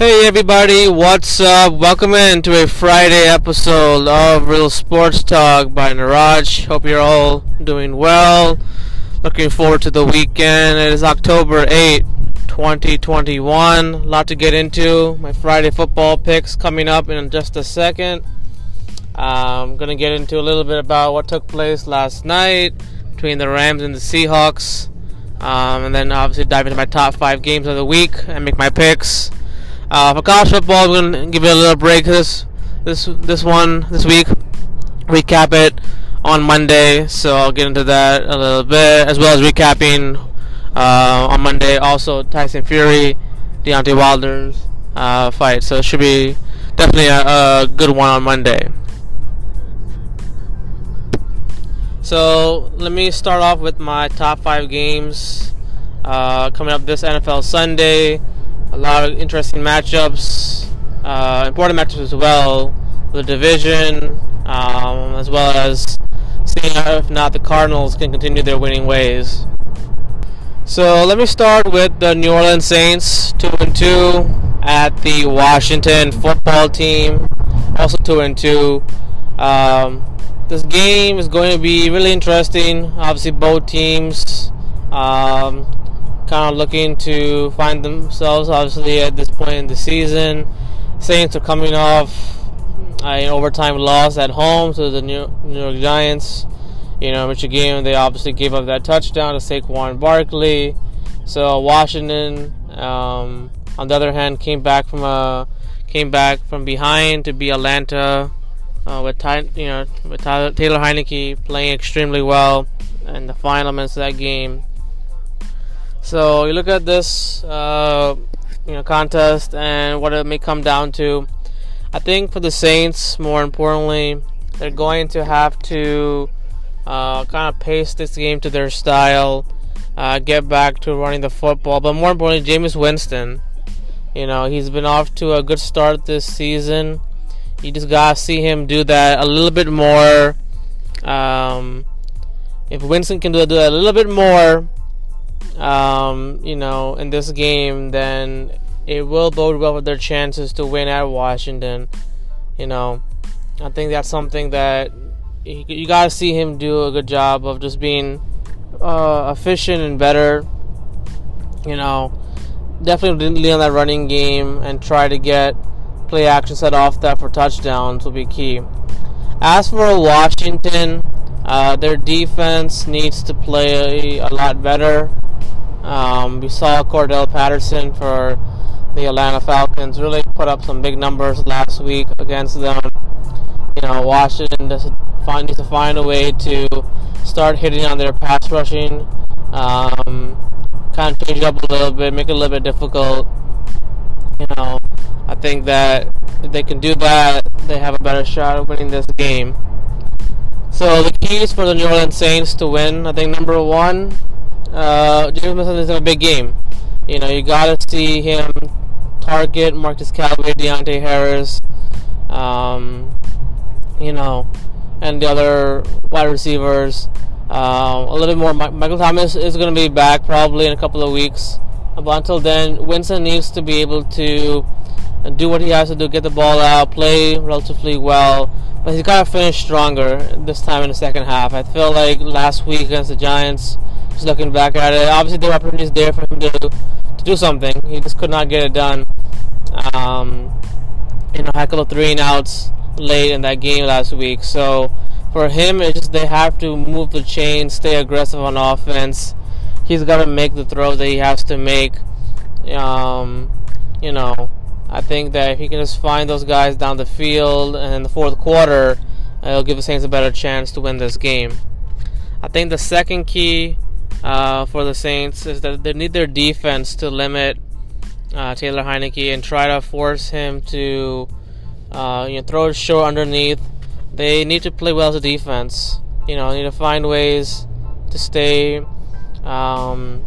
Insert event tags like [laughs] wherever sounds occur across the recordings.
Hey everybody, what's up? Welcome in to a Friday episode of Real Sports Talk by Niraj. Hope you're all doing well. Looking forward to the weekend. It is October 8, 2021. A lot to get into. My Friday football picks coming up in just a second. I'm going to get into a little bit about what took place last night between the Rams and the Seahawks. Um, and then obviously dive into my top five games of the week and make my picks. Uh, for college football, we're gonna give it a little break this this this one this week. Recap it on Monday, so I'll get into that a little bit, as well as recapping uh, on Monday. Also, Tyson Fury, Deontay Wilder's uh, fight. So it should be definitely a, a good one on Monday. So let me start off with my top five games uh, coming up this NFL Sunday a lot of interesting matchups, uh, important matchups as well. The division, um, as well as seeing if not the Cardinals can continue their winning ways. So let me start with the New Orleans Saints, two and two, at the Washington Football Team, also two and two. Um, this game is going to be really interesting. Obviously, both teams um, kind of looking to find themselves, obviously, at this point in the season. Saints are coming off an overtime loss at home to the New York Giants. You know, which game they obviously gave up that touchdown to Saquon Barkley. So Washington, um, on the other hand, came back from a came back from behind to be Atlanta uh, with Ty, you know with Tyler, Taylor Heinicke playing extremely well in the final minutes of that game. So you look at this, uh, you know, contest and what it may come down to. I think for the Saints, more importantly, they're going to have to uh, kind of pace this game to their style, uh, get back to running the football. But more importantly, Jameis Winston, you know, he's been off to a good start this season. You just gotta see him do that a little bit more. Um, if Winston can do that a little bit more, um, you know, in this game, then it will bode well for their chances to win at Washington. You know, I think that's something that you, got to see him do a good job of just being uh, efficient and better. You know, definitely lean on that running game and try to get play action set off that for touchdowns will be key. As for Washington, uh, their defense needs to play a lot better. Um, we saw Cordarrelle Patterson for the Atlanta Falcons really put up some big numbers last week against them. You know, Washington find, needs to find a way to start hitting on their pass rushing, um, kind of change it up a little bit, make it a little bit difficult. You know, I think that if they can do that, they have a better shot of winning this game. So the keys for the New Orleans Saints to win, I think number one, uh, Jameis Winston is in a big game. You know, you gotta see him target Marquez Callaway, Deonte Harris, um, you know, and the other wide receivers. Um, a little bit more. Michael Thomas is going to be back probably in a couple of weeks. But until then, Winston needs to be able to do what he has to do, get the ball out, play relatively well. But he's got to finish stronger this time in the second half. I feel like last week against the Giants, just looking back at it, obviously there were opportunities there for him to, to do something. He just could not get it done. Um, you know, had a couple of three and outs late in that game last week. So for him, it's just they have to move the chain, stay aggressive on offense. He's got to make the throws that he has to make. Um, you know, I think that if he can just find those guys down the field and in the fourth quarter, it'll give the Saints a better chance to win this game. I think the second key uh, for the Saints is that they need their defense to limit uh, Taylor Heinicke and try to force him to uh, you know throw it short underneath. They need to play well as a defense. You know, need to find ways to stay. Um,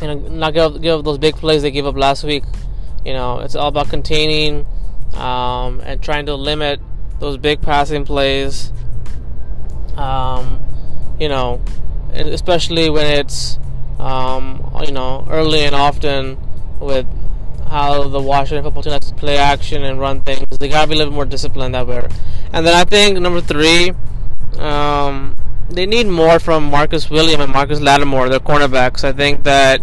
know, not give, give up those big plays they gave up last week. You know, it's all about containing um, and trying to limit those big passing plays. Um, you know, especially when it's um, you know early and often with how the Washington football team likes to play action and run things. They gotta be a little more disciplined that way. And then I think number three, um, they need more from Marcus William and Marcus Lattimore, their cornerbacks. I think that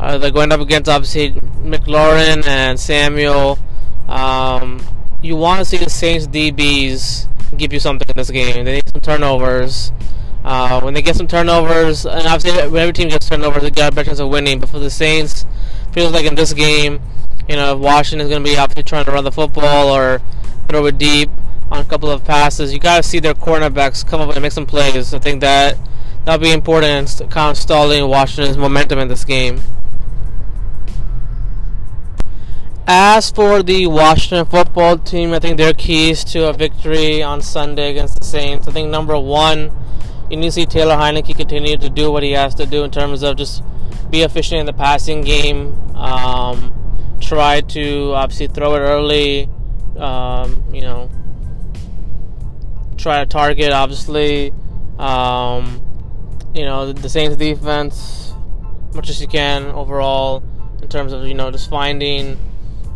uh, they're going up against obviously McLaurin and Samuel. Um, you want to see the Saints DBs give you something in this game. They need some turnovers. Uh, when they get some turnovers, and obviously when every team gets turnovers, they got a better chance of winning. But for the Saints, feels like in this game, you know, Washington is going to be obviously trying to run the football or throw it deep on a couple of passes. You got to see their cornerbacks come up and make some plays. I think that that'll be important in kind of stalling Washington's momentum in this game. As for the Washington football team, I think their keys to a victory on Sunday against the Saints. I think number one you need to see Taylor Heinicke continue to do what he has to do in terms of just be efficient in the passing game. Um, try to obviously throw it early. Um, you know, try to target obviously. Um, you know the Saints defense much as you can overall in terms of you know just finding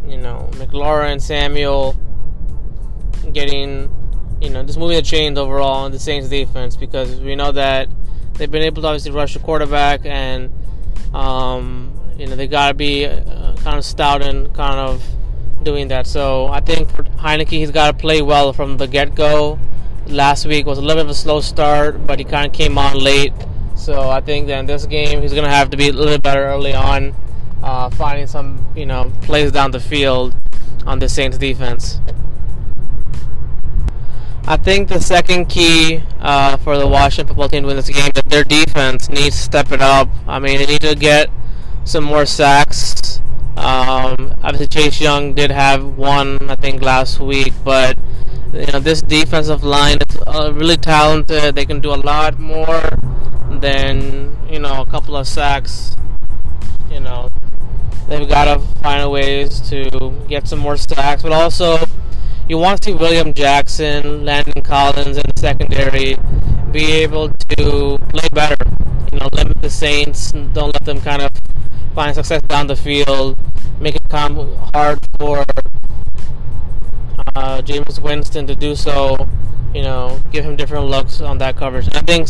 you know McLaurin, Samuel, getting you know, just moving the chains overall in the Saints defense because we know that they've been able to obviously rush the quarterback and, um, you know, they got to be uh, kind of stout and kind of doing that. So I think for Heinicke, he's got to play well from the get go. Last week was a little bit of a slow start, but he kind of came on late. So I think that in this game, he's going to have to be a little bit better early on, uh, finding some, you know, plays down the field on the Saints defense. I think the second key uh, for the Washington football team to win this game is their defense needs to step it up. I mean, they need to get some more sacks. Um, obviously, Chase Young did have one, I think, last week, but you know this defensive line is uh, really talented. They can do a lot more than you know a couple of sacks. You know, they've got to find ways to get some more sacks, but also you want to see William Jackson, Landon Collins in the secondary be able to play better. You know, limit the Saints. Don't let them kind of find success down the field. Make it come hard for uh, Jameis Winston to do so. You know, give him different looks on that coverage. And I think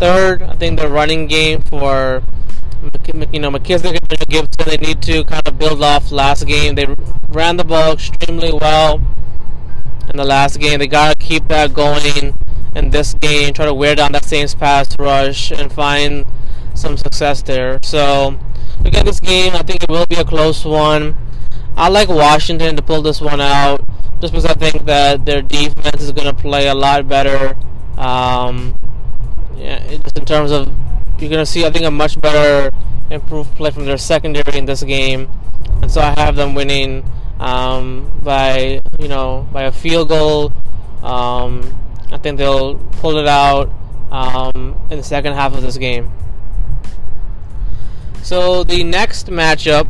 third, I think the running game for you know McKissic and Gibson, they need to kind of build off last game. They ran the ball extremely well in the last game. They gotta keep that going in this game. Try to wear down that Saints pass rush and find some success there. So look at this game. I think it will be a close one. I like Washington to pull this one out, just because I think that their defense is going to play a lot better. Um, yeah, just in terms of you're going to see, I think, a much better improved play from their secondary in this game, and so I have them winning um, by you know by a field goal. Um, I think they'll pull it out um, in the second half of this game. So the next matchup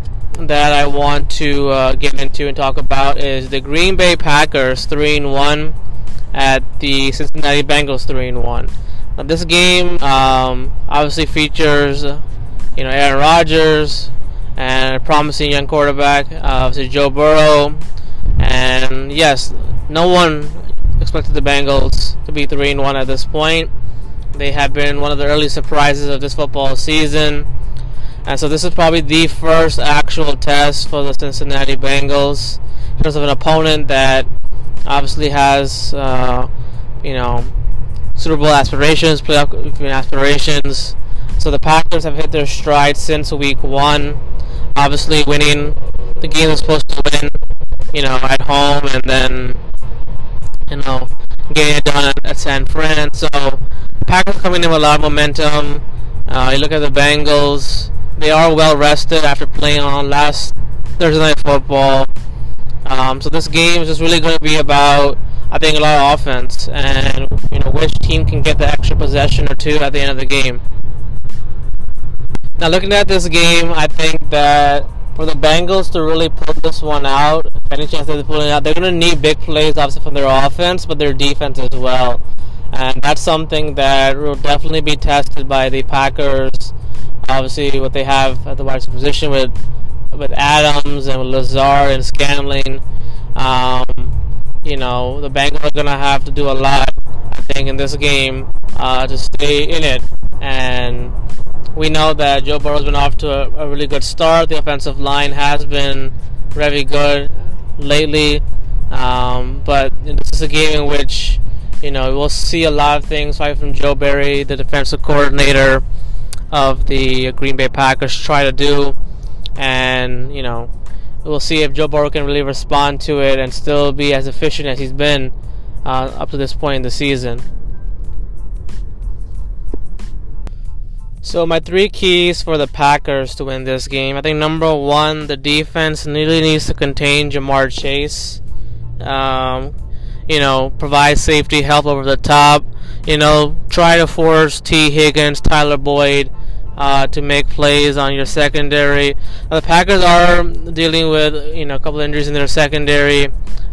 that I want to uh, get into and talk about is the Green Bay Packers three and one at the Cincinnati Bengals three and one. Now this game um, obviously features you know Aaron Rodgers, and a promising young quarterback, uh, obviously Joe Burrow. And yes, no one expected the Bengals to be three and one at this point. They have been one of the early surprises of this football season. And so this is probably the first actual test for the Cincinnati Bengals in terms of an opponent that obviously has, uh, you know, Super Bowl aspirations, playoff aspirations. So the Packers have hit their stride since week one obviously winning the game was supposed to win, you know, at home and then, you know, getting it done at San Fran. So Packers coming in with a lot of momentum. Uh, you look at the Bengals; they are well rested after playing on last Thursday night football. Um, so this game is just really going to be about, I think, a lot of offense and you know which team can get the extra possession or two at the end of the game. Now, looking at this game, I think that for the Bengals to really pull this one out, if any chance they're pulling out, they're going to need big plays, obviously, from their offense, but their defense as well. And that's something that will definitely be tested by the Packers. Obviously, what they have at the wide receiver position with with Adams and with Lazard and Scantling, um, you know, the Bengals are going to have to do a lot, I think, in this game uh, to stay in it. And we know that Joe Burrow's been off to a, a really good start. The offensive line has been very good lately. Um, but this is a game in which, you know, we'll see a lot of things right from Joe Barry, the defensive coordinator of the Green Bay Packers, try to do. And, you know, we'll see if Joe Burrow can really respond to it and still be as efficient as he's been uh, up to this point in the season. So my three keys for the Packers to win this game. I think number one, the defense really needs to contain Ja'Marr Chase. Um, you know, provide safety help over the top. You know, try to force Tee Higgins, Tyler Boyd uh, to make plays on your secondary. Now, the Packers are dealing with you know a couple injuries in their secondary.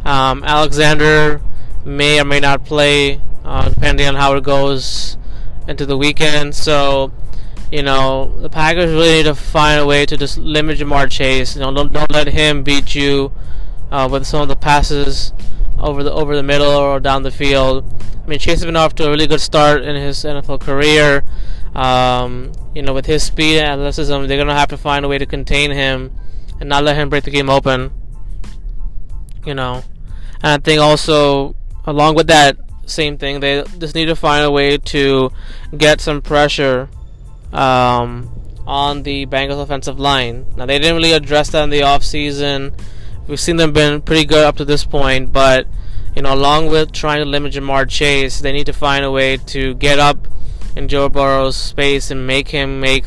Um, Alexander may or may not play uh, depending on how it goes into the weekend. So you know, the Packers really need to find a way to just limit Ja'Marr Chase. You know, don't, don't let him beat you uh, with some of the passes over the over the middle or down the field. I mean, Chase has been off to a really good start in his NFL career. Um, you know, with his speed and athleticism, they're gonna have to find a way to contain him and not let him break the game open. You know, and I think also along with that same thing, they just need to find a way to get some pressure um, on the Bengals offensive line. Now they didn't really address that in the offseason. We've seen them been pretty good up to this point, but you know, along with trying to limit Ja'Marr Chase, they need to find a way to get up in Joe Burrow's space and make him make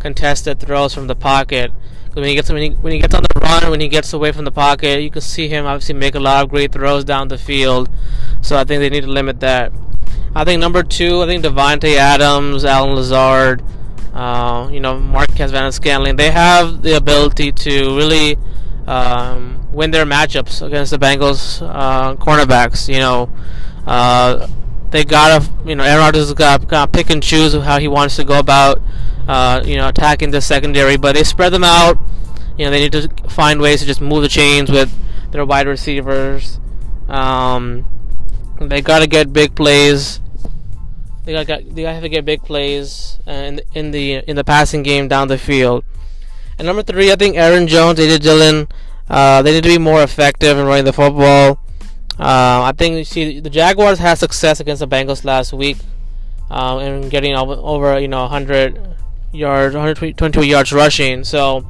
contested throws from the pocket. When he gets when he, when he gets on the run, when he gets away from the pocket, you can see him obviously make a lot of great throws down the field. So I think they need to limit that. I think number two, I think Davante Adams, Allen Lazard, uh, you know, Marquez Valdes-Scantling, they have the ability to really um, win their matchups against the Bengals uh, cornerbacks. You know, uh, they gotta, you know, Aaron Rodgers got to pick and choose how he wants to go about, uh, you know, attacking the secondary. But they spread them out. You know, they need to find ways to just move the chains with their wide receivers. Um, they gotta get big plays. They got they have to get big plays uh, in in the in the passing game down the field. And number three, I think Aaron Jones, AJ Dillon, uh, they need to be more effective in running the football. Uh, I think you see the Jaguars had success against the Bengals last week, um, and getting over you know 100 yards, 122 yards rushing. So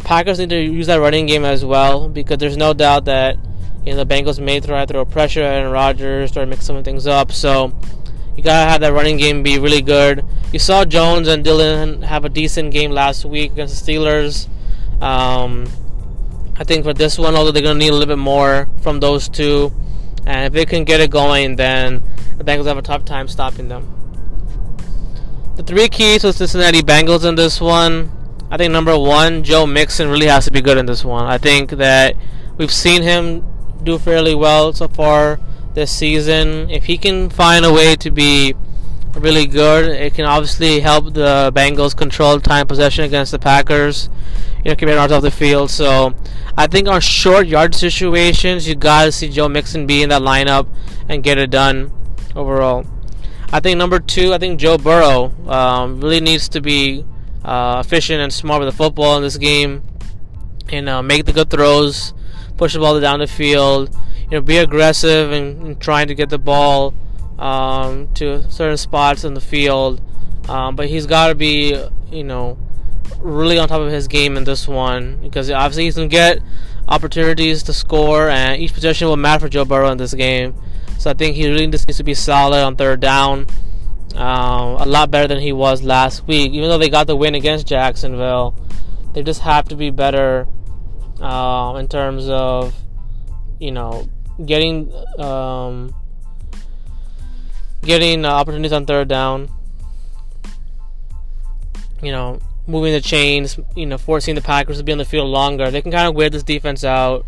Packers need to use that running game as well because there's no doubt that you know the Bengals may try to throw pressure and Rodgers start mix some things up. So you gotta have that running game be really good. You saw Jones and Dillon have a decent game last week against the Steelers. Um, I think for this one, although they're gonna need a little bit more from those two, and if they can get it going, then the Bengals have a tough time stopping them. The three keys to Cincinnati Bengals in this one. I think number one, Joe Mixon really has to be good in this one. I think that we've seen him do fairly well so far this season. If he can find a way to be really good, it can obviously help the Bengals control time possession against the Packers. You know, keep yards off the field. So I think on short yard situations, you gotta see Joe Mixon be in that lineup and get it done overall. I think number two, I think Joe Burrow um, really needs to be uh, efficient and smart with the football in this game and uh, make the good throws, push the ball down the field you know, be aggressive and, trying to get the ball um, to certain spots in the field. Um, but he's got to be, you know, really on top of his game in this one because obviously he's gonna get opportunities to score, and each possession will matter for Joe Burrow in this game. So I think he really just needs to be solid on third down. Uh, a lot better than he was last week. Even though they got the win against Jacksonville, they just have to be better uh, in terms of, you know, getting um, getting uh, opportunities on third down. You know, moving the chains. You know, forcing the Packers to be on the field longer. They can kind of wear this defense out.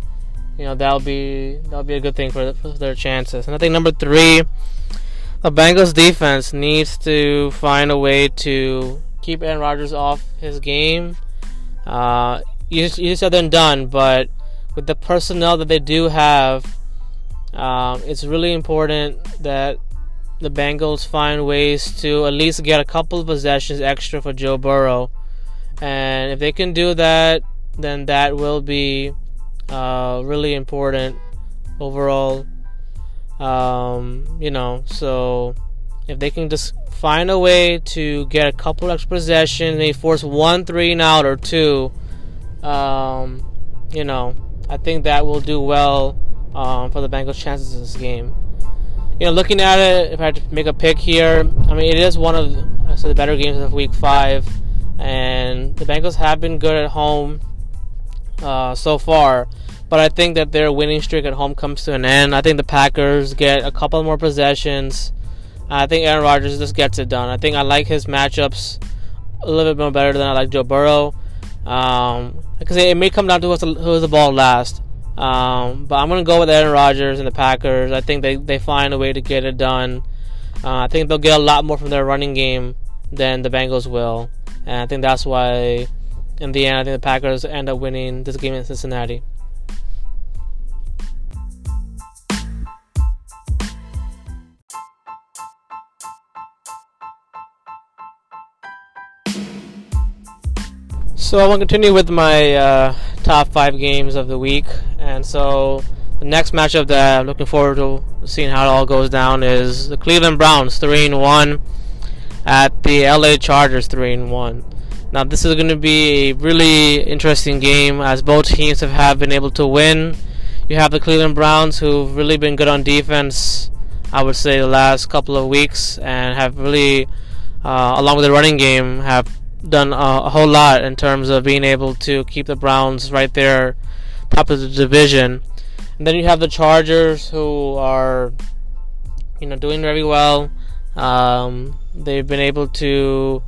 You know, that'll be that'll be a good thing for, for their chances. And I think number three, the Bengals defense needs to find a way to keep Aaron Rodgers off his game. Uh, easier said than done, but with the personnel that they do have, um, it's really important that the Bengals find ways to at least get a couple possessions extra for Joe Burrow. And if they can do that, then that will be uh, really important overall. Um, you know, so if they can just find a way to get a couple extra possessions, they force one three and out or two, um, you know, I think that will do well um, for the Bengals' chances in this game. You know, looking at it, if I had to make a pick here, I mean, it is one of the better games of Week Five, and the Bengals have been good at home uh, so far. But I think that their winning streak at home comes to an end. I think the Packers get a couple more possessions. I think Aaron Rodgers just gets it done. I think I like his matchups a little bit more better than I like Joe Burrow. Um, because it, may come down to the, who's the ball last. Um, but I'm gonna go with Aaron Rodgers and the Packers. I think they, they find a way to get it done. Uh, I think they'll get a lot more from their running game than the Bengals will, and I think that's why, in the end, I think the Packers end up winning this game in Cincinnati. So I want to continue with my uh, top five games of the week, and so the next matchup that I'm looking forward to seeing how it all goes down is the Cleveland Browns three and one at the LA Chargers three and one. Now this is going to be a really interesting game as both teams have, have been able to win. You have the Cleveland Browns who've really been good on defense. I would say the last couple of weeks and have really, uh, along with the running game, have done a, a, whole lot in terms of being able to keep the Browns right there, top of the division. And then you have the Chargers, who are, you know, doing very well. Um, they've been able to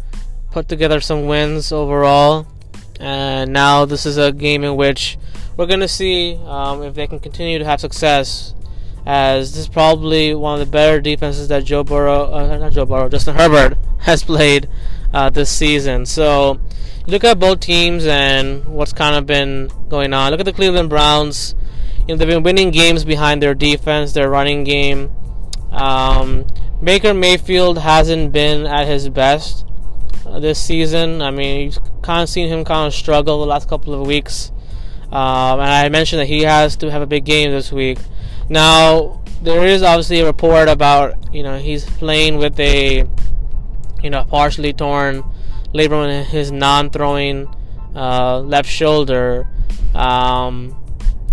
put together some wins overall, and now this is a game in which we're going to see um, if they can continue to have success. As this is probably one of the better defenses that Joe Burrow, uh, not Joe Burrow, Justin Herbert [laughs] has played uh, this season. So you look at both teams and what's kind of been going on. Look at the Cleveland Browns. You know they've been winning games behind their defense, their running game. Um, Baker Mayfield hasn't been at his best uh, this season. I mean, you've kind of seen him kind of struggle the last couple of weeks. Um, and I mentioned that he has to have a big game this week. Now, there is obviously a report about you know he's playing with a you know, partially torn labrum in his non-throwing uh, left shoulder, um,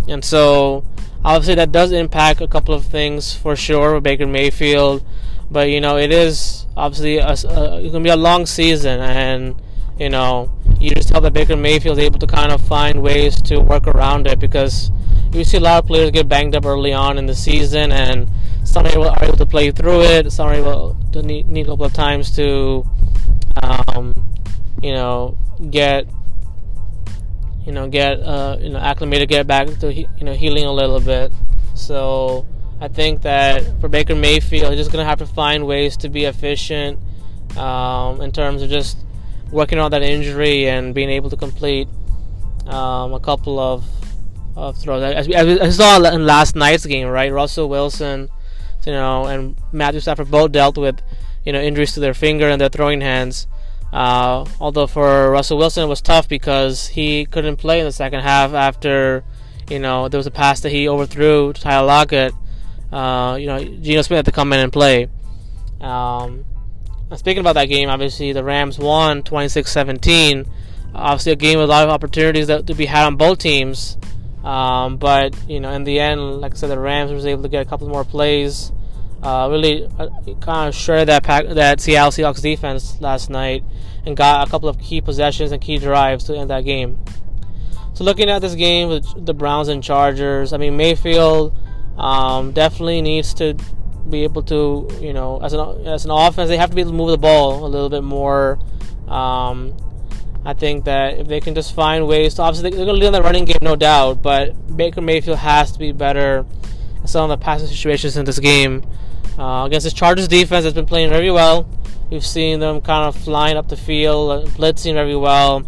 and so obviously that does impact a couple of things for sure with Baker Mayfield. But you know, it is obviously a, a, it's gonna be a long season, and you know, you just hope that Baker Mayfield is able to kind of find ways to work around it because you see a lot of players get banged up early on in the season, and some are able to play through it. Some are able need a couple of times to, um, you know, get you know get uh, you know acclimated, get back to you know healing a little bit. So I think that for Baker Mayfield, he's just gonna have to find ways to be efficient um, in terms of just working on that injury and being able to complete um, a couple of, of throws. As we, as we saw in last night's game, right? Russell Wilson, you know, and Matthew Stafford both dealt with, you know, injuries to their finger and their throwing hands. Uh, although for Russell Wilson it was tough because he couldn't play in the second half after, you know, there was a pass that he overthrew to Tyler Lockett. Uh, you know, Geno Smith had to come in and play. Um, speaking about that game, obviously the Rams won 26-17. Obviously, a game with a lot of opportunities that to be had on both teams. Um, but you know, in the end, like I said, the Rams was able to get a couple more plays. Uh, really, uh, kind of shredded that pack, that Seattle Seahawks defense last night, and got a couple of key possessions and key drives to end that game. So looking at this game with the Browns and Chargers, I mean Mayfield um, definitely needs to be able to, you know, as an as an offense, they have to be able to move the ball a little bit more. Um, I think that if they can just find ways to, obviously they're going to lead on the running game, no doubt, but Baker Mayfield has to be better some of the passing situations in this game. Uh, against this Chargers defense has been playing very well. We've seen them kind of flying up the field, blitzing very well.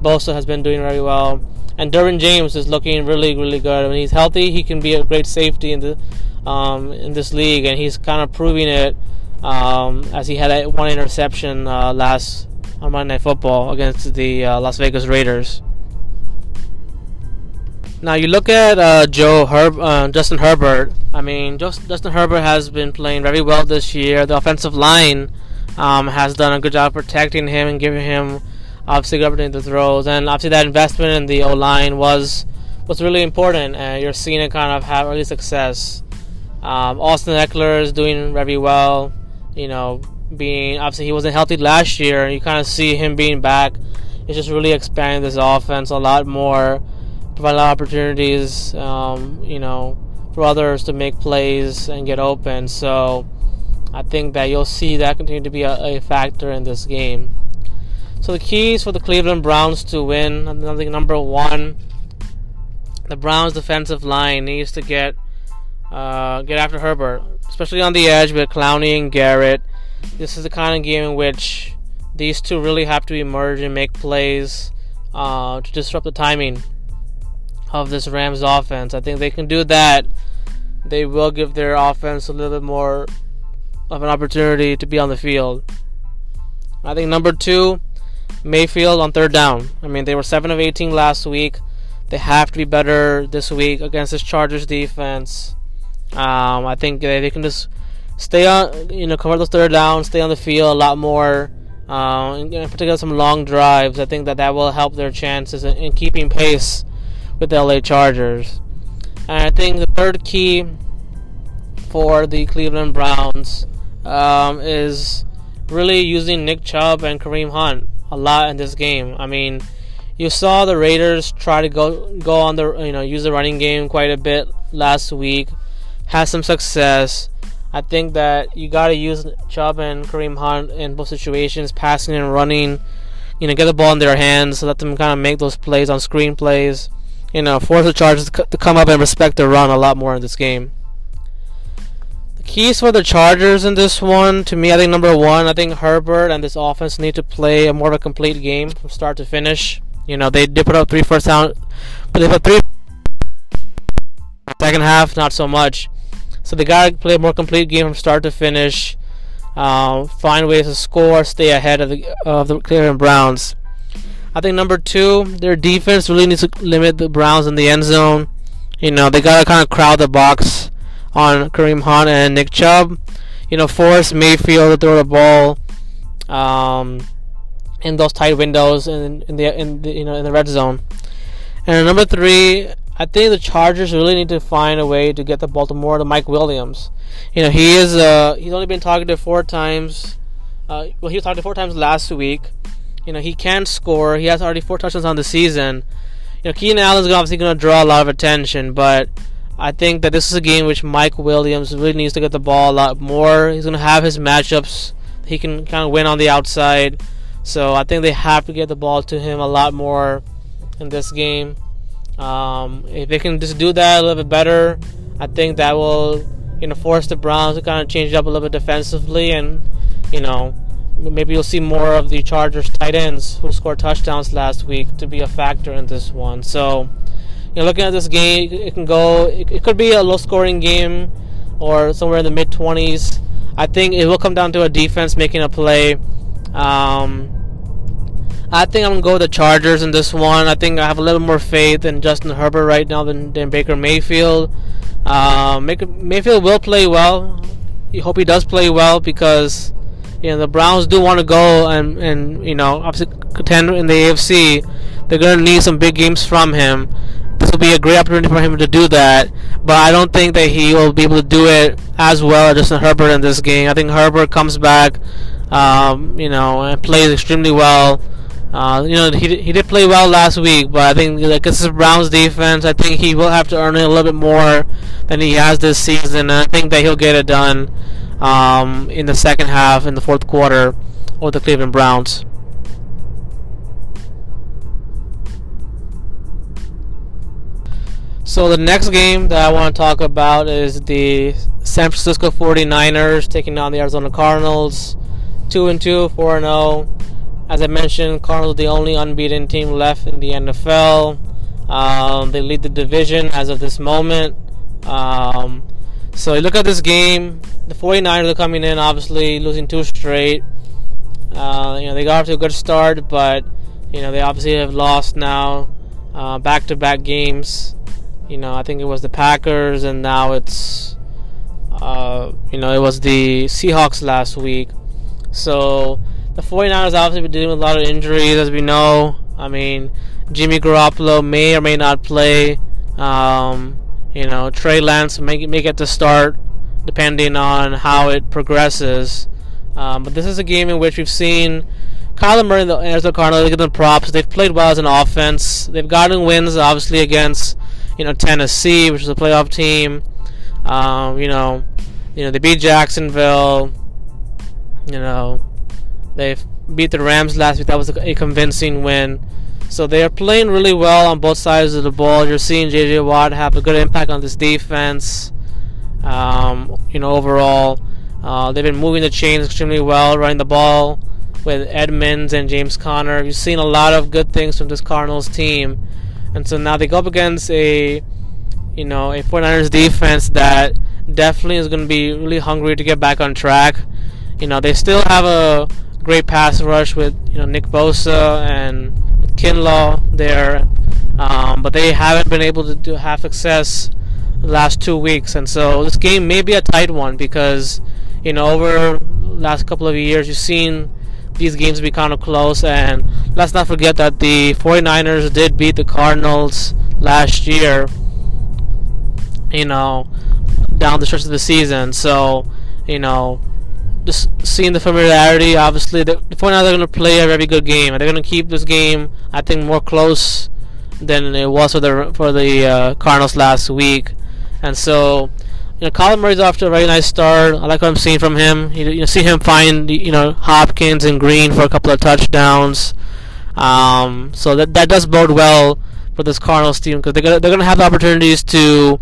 Bosa has been doing very well. And Derwin James is looking really, really good. When he's healthy, he can be a great safety in the um, in this league, and he's kind of proving it um, as he had one interception uh, last on Monday Night Football against the uh, Las Vegas Raiders. Now you look at uh, Joe Herb, uh, Justin Herbert. I mean, just, Justin Herbert has been playing very well this year. The offensive line um, has done a good job protecting him and giving him obviously good opportunity to throws. And obviously that investment in the O line was was really important. And you're seeing it kind of have early success. Um, Austin Ekeler is doing very well. You know, being obviously he wasn't healthy last year, you kind of see him being back. It's just really expanding this offense a lot more provide opportunities, um, you know, for others to make plays and get open. So I think that you'll see that continue to be a, a factor in this game. So the keys for the Cleveland Browns to win, I think number one, the Browns defensive line needs to get uh, get after Herbert, especially on the edge with Clowney and Garrett. This is the kind of game in which these two really have to emerge and make plays uh, to disrupt the timing of this Rams offense. I think they can do that. They will give their offense a little bit more of an opportunity to be on the field. I think number two, Mayfield on third down. I mean, they were 7 of 18 last week. They have to be better this week against this Chargers defense. Um, I think they can just stay on, you know, cover those third downs, stay on the field a lot more. Uh, in particular, some long drives. I think that that will help their chances in, in keeping pace with the LA Chargers. And I think the third key for the Cleveland Browns um, is really using Nick Chubb and Kareem Hunt a lot in this game. I mean, you saw the Raiders try to go go on the you know use the running game quite a bit last week, had some success. I think that you got to use Chubb and Kareem Hunt in both situations, passing and running. You know, get the ball in their hands, let them kind of make those plays on screen plays you know, force the Chargers to come up and respect the run a lot more in this game. The keys for the Chargers in this one, to me, I think number one, I think Herbert and this offense need to play a more of a complete game from start to finish. You know, they did put up three first down, but they put three second half, not so much. So they gotta play a more complete game from start to finish. Uh, find ways to score, stay ahead of the of the Cleveland Browns. I think number two, their defense really needs to limit the Browns in the end zone. You know, they gotta kind of crowd the box on Kareem Hunt and Nick Chubb. You know, force Mayfield to throw the ball um, in those tight windows in, in the in the, you know in the red zone. And number three, I think the Chargers really need to find a way to get the Baltimore to Mike Williams. You know, he is uh, he's only been targeted four times. Uh, well, he was targeted four times last week. You know, he can score. He has already four touchdowns on the season. You know, Keenan Allen's obviously going to draw a lot of attention, but I think that this is a game which Mike Williams really needs to get the ball a lot more. He's going to have his matchups. He can kind of win on the outside. So I think they have to get the ball to him a lot more in this game. Um, if they can just do that a little bit better, I think that will, you know, force the Browns to kind of change it up a little bit defensively and, you know, maybe you'll see more of the Chargers tight ends who scored touchdowns last week to be a factor in this one. So, you know, looking at this game, it can go. It, it could be a low-scoring game or somewhere in the mid 20s. I think it will come down to a defense making a play. Um, I think I'm gonna go with the Chargers in this one. I think I have a little more faith in Justin Herbert right now than, than Baker Mayfield. Uh, Mayfield will play well. I hope he does play well because you know the Browns do want to go and and you know obviously contend in the AFC. They're gonna need some big games from him. This will be a great opportunity for him to do that, but I don't think that he will be able to do it as well as Justin Herbert in this game. I think Herbert comes back, um, you know, and plays extremely well. Uh, you know, he, he did play well last week, but I think like this is Browns defense. I think he will have to earn it a little bit more than he has this season, and I think that he'll get it done um, in the second half, in the fourth quarter, with the Cleveland Browns. So the next game that I want to talk about is the San Francisco 49ers taking on the Arizona Cardinals. 2 and 2, 4 and 0. As I mentioned, Cardinals the only unbeaten team left in the NFL. Um, they lead the division as of this moment. Um, so you look at this game, the 49ers are coming in, obviously losing two straight. Uh, you know they got off to a good start, but you know they obviously have lost now, back to back games. You know I think it was the Packers, and now it's uh, you know it was the Seahawks last week. So the 49ers obviously been dealing with a lot of injuries, as we know. I mean, Jimmy Garoppolo may or may not play. Um, you know, Trey Lance may, may get to start depending on how it progresses. Um, but this is a game in which we've seen Kyler Murray and the Arizona Cardinals get them props. They've played well as an offense. They've gotten wins, obviously, against you know Tennessee, which is a playoff team. Um, you know, you know they beat Jacksonville. You know, they beat the Rams last week. That was a convincing win. So they are playing really well on both sides of the ball. You're seeing J.J. Watt have a good impact on this defense. Um, you know, overall, uh, they've been moving the chains extremely well, running the ball with Edmonds and James Conner. You've seen a lot of good things from this Cardinals team, and so now they go up against a, you know, a 49ers defense that definitely is going to be really hungry to get back on track. You know, they still have a great pass rush with you know Nick Bosa and Kinlaw there, um, but they haven't been able to do, have success last two weeks, and so this game may be a tight one because you know over last couple of years you've seen these games be kind of close, and let's not forget that the 49ers did beat the Cardinals last year. You know, down the stretch of the season, so you know seeing the familiarity, obviously, the, the 49ers are going to play a very good game. They're going to keep this game, I think, more close than it was for the for the uh, Cardinals last week. And so, you know, Kyler Murray's off to a very nice start. I like what I'm seeing from him. You, you see him find, you know, Hopkins and Green for a couple of touchdowns. Um, so that that does bode well for this Cardinals team because they're gonna they're gonna have the opportunities to,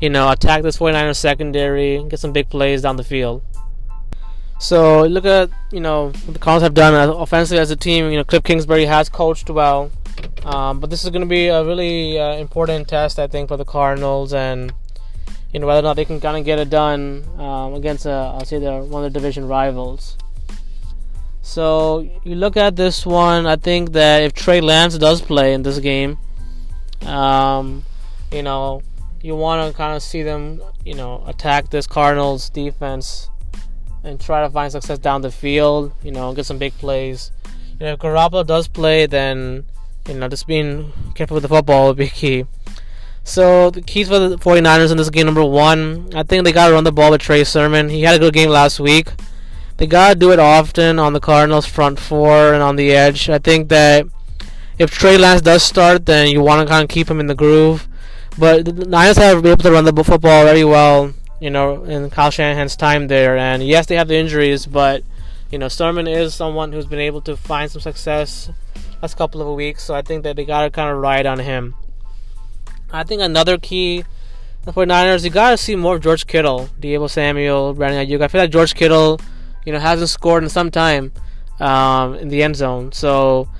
you know, attack this 49ers secondary, get some big plays down the field. So look at you know the Cardinals have done offensively as a team. You know Cliff Kingsbury has coached well, um, but this is going to be a really uh, important test I think for the Cardinals and you know whether or not they can kind of get it done um, against uh, I'll say they're one of the division rivals. So you look at this one. I think that if Trey Lance does play in this game, um, you know you want to kind of see them you know attack this Cardinals defense and try to find success down the field. You know, get some big plays. You know, if Garoppolo does play, then you know just being careful with the football will be [laughs] key. So the keys for the 49ers in this game, number one, I think they got to run the ball with Trey Sermon. He had a good game last week. They got to do it often on the Cardinals front four and on the edge. I think that if Trey Lance does start, then you want to kind of keep him in the groove. But the Niners have been able to run the football very well you know, in Kyle Shanahan's time there. And yes, they have the injuries, but you know, Sermon is someone who's been able to find some success last couple of weeks. So I think that they gotta kind of ride on him. I think another key for Niners, you gotta see more of George Kittle, Deebo Samuel, Brandon Aiyuk. I feel like George Kittle, you know, hasn't scored in some time um, in the end zone. So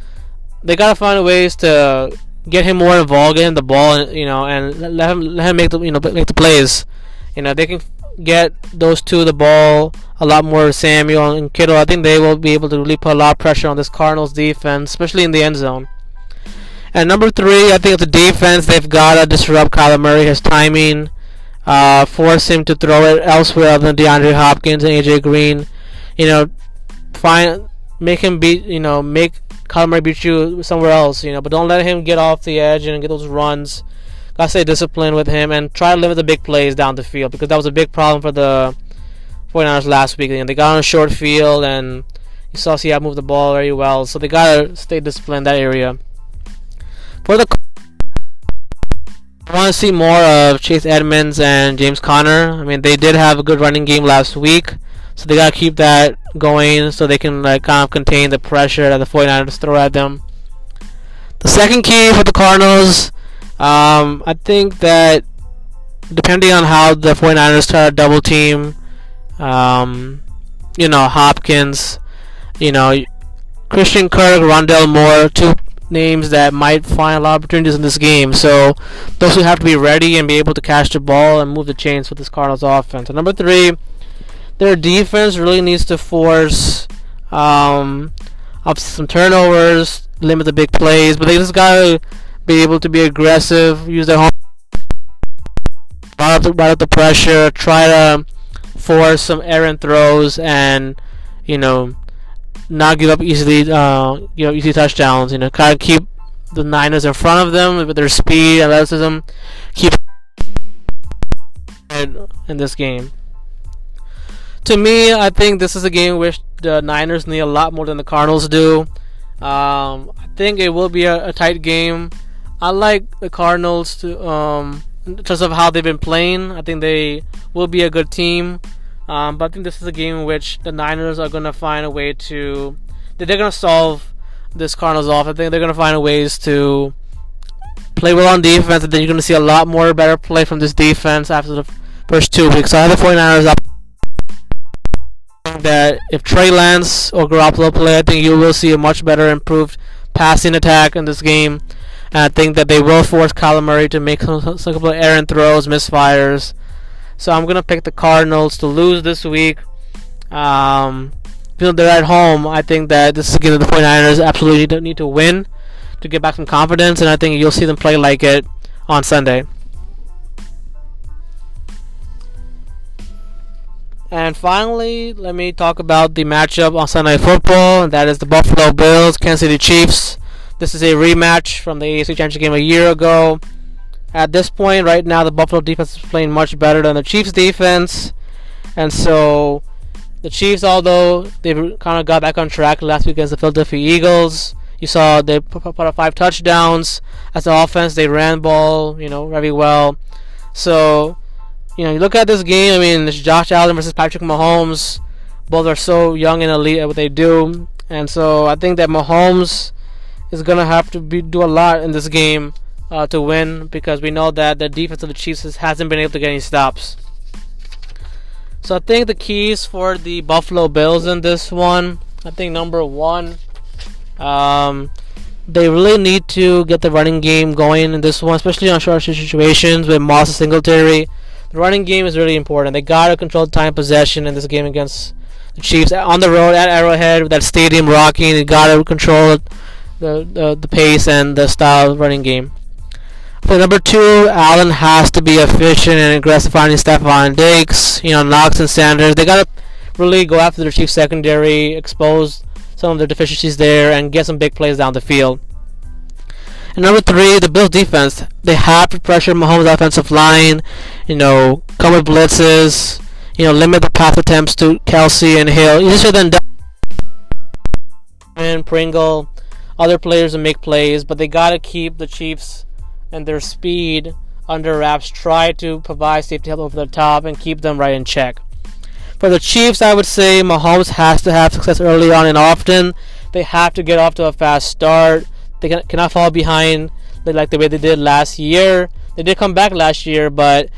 they gotta find ways to get him more involved, him the ball, you know, and let him let him make the you know make the plays. You know, they can get those two the ball a lot more Samuel and Kittle. I think they will be able to really put a lot of pressure on this Cardinals defense, especially in the end zone. And number three, I think it's the defense. They've got to disrupt Kyler Murray, his timing, uh, force him to throw it elsewhere other than DeAndre Hopkins and AJ Green. You know, find make him beat. You know, make Kyler Murray beat you somewhere else. You know, but don't let him get off the edge and get those runs gotta stay disciplined with him and try to limit the big plays down the field because that was a big problem for the 49ers last week. And they got on a short field and you saw Seattle move the ball very well, so they gotta stay disciplined in that area. For the I want to see more of Chase Edmonds and James Conner. I mean, they did have a good running game last week, so they gotta keep that going so they can like kind of contain the pressure that the 49ers throw at them. The second key for the Cardinals um, I think that depending on how the 49ers try to double team, um, you know, Hopkins, you know, Christian Kirk, Rondale Moore, two names that might find a lot of opportunities in this game. So those who have to be ready and be able to catch the ball and move the chains with this Cardinals offense. And number three, their defense really needs to force um, up some turnovers, limit the big plays, but they just gotta be able to be aggressive, use their home, right up up the pressure, try to force some errant throws, and you know not give up easily, uh, you know, easy touchdowns. You know, kind of keep the Niners in front of them with their speed and athleticism. Keep in this game. To me, I think this is a game which the Niners need a lot more than the Cardinals do. Um, I think it will be a, a, tight game. I like the Cardinals to um, in terms of how they've been playing. I think they will be a good team. Um, but I think this is a game in which the Niners are going to find a way to. They're going to solve this Cardinals off. I think they're going to find ways to play well on defense, and then you're going to see a lot more better play from this defense after the first two weeks. So I have the 49ers up. That if Trey Lance or Garoppolo play, I think you will see a much better improved passing attack in this game. And I think that they will force Kyler Murray to make some, some couple of errant throws, misfires. So I'm gonna pick the Cardinals to lose this week. Um, you know, they're at home. I think that this is again the 49ers absolutely don't need to win to get back some confidence, and I think you'll see them play like it on Sunday. And finally, let me talk about the matchup on Sunday Football, and that is the Buffalo Bills, Kansas City Chiefs. This is a rematch from the AFC Championship game a year ago. At this point, right now, the Buffalo defense is playing much better than the Chiefs defense. And so, the Chiefs, although they kind of got back on track last week against the Philadelphia Eagles, you saw they put up five touchdowns. As an offense, they ran ball, you know, very well. So, you know, you look at this game. I mean, it's Josh Allen versus Patrick Mahomes. Both are so young and elite at what they do, and so I think that Mahomes is gonna have to be do a lot in this game uh, to win because we know that the defense of the Chiefs hasn't been able to get any stops. So I think the keys for the Buffalo Bills in this one, I think number one, um, they really need to get the running game going in this one, especially on short situations with Moss and Singletary. The running game is really important. They gotta control time possession in this game against the Chiefs on the road at Arrowhead with that stadium rocking. They gotta control the the, the pace and the style of running game. For number two, Allen has to be efficient and aggressive finding Stefon Diggs, you know, Knox and Sanders. They gotta really go after their chief secondary, expose some of their deficiencies there, and get some big plays down the field. And number three, the Bills defense. They have to pressure Mahomes' offensive line, you know, come with blitzes, you know, limit the pass attempts to Kelce and Hill. Easier than and Pringle, other players to make plays, but they gotta keep the Chiefs and their speed under wraps, try to provide safety help over the top and keep them right in check. For the Chiefs, I would say Mahomes has to have success early on and often. They have to get off to a fast start. They can, cannot fall behind like the way they did last year. They did come back last year, but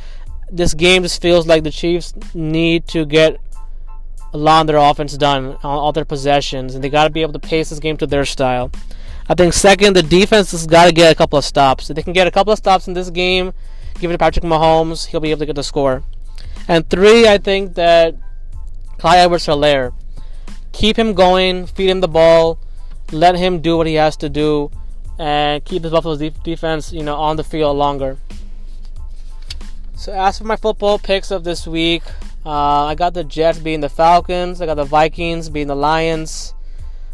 this game just feels like the Chiefs need to get a lot of their offense done on all their possessions, and they got to be able to pace this game to their style. I think second, the defense has got to get a couple of stops. If they can get a couple of stops in this game, give it to Patrick Mahomes, he'll be able to get the score. And three, I think that Clyde Edwards-Helaire, keep him going, feed him the ball, let him do what he has to do, and keep the Buffalo's defense, you know, on the field longer. So as for my football picks of this week, uh, I got the Jets being the Falcons. I got the Vikings being the Lions.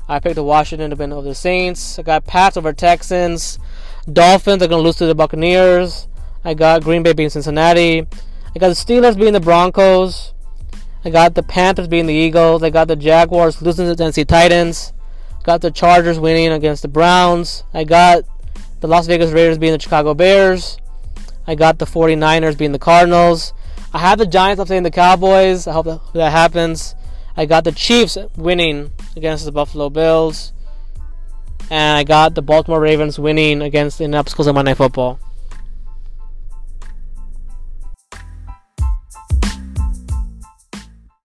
I picked the Washington to win over the Saints. I got Pats over Texans. Dolphins are going to lose to the Buccaneers. I got Green Bay being Cincinnati. I got the Steelers being the Broncos. I got the Panthers being the Eagles. I got the Jaguars losing to the Tennessee Titans. Got the Chargers winning against the Browns. I got the Las Vegas Raiders being the Chicago Bears. I got the 49ers being the Cardinals. I have the Giants upsetting the Cowboys. I hope that happens. I got the Chiefs winning against the Buffalo Bills. And I got the Baltimore Ravens winning against the Indianapolis Colts on Monday Night Football.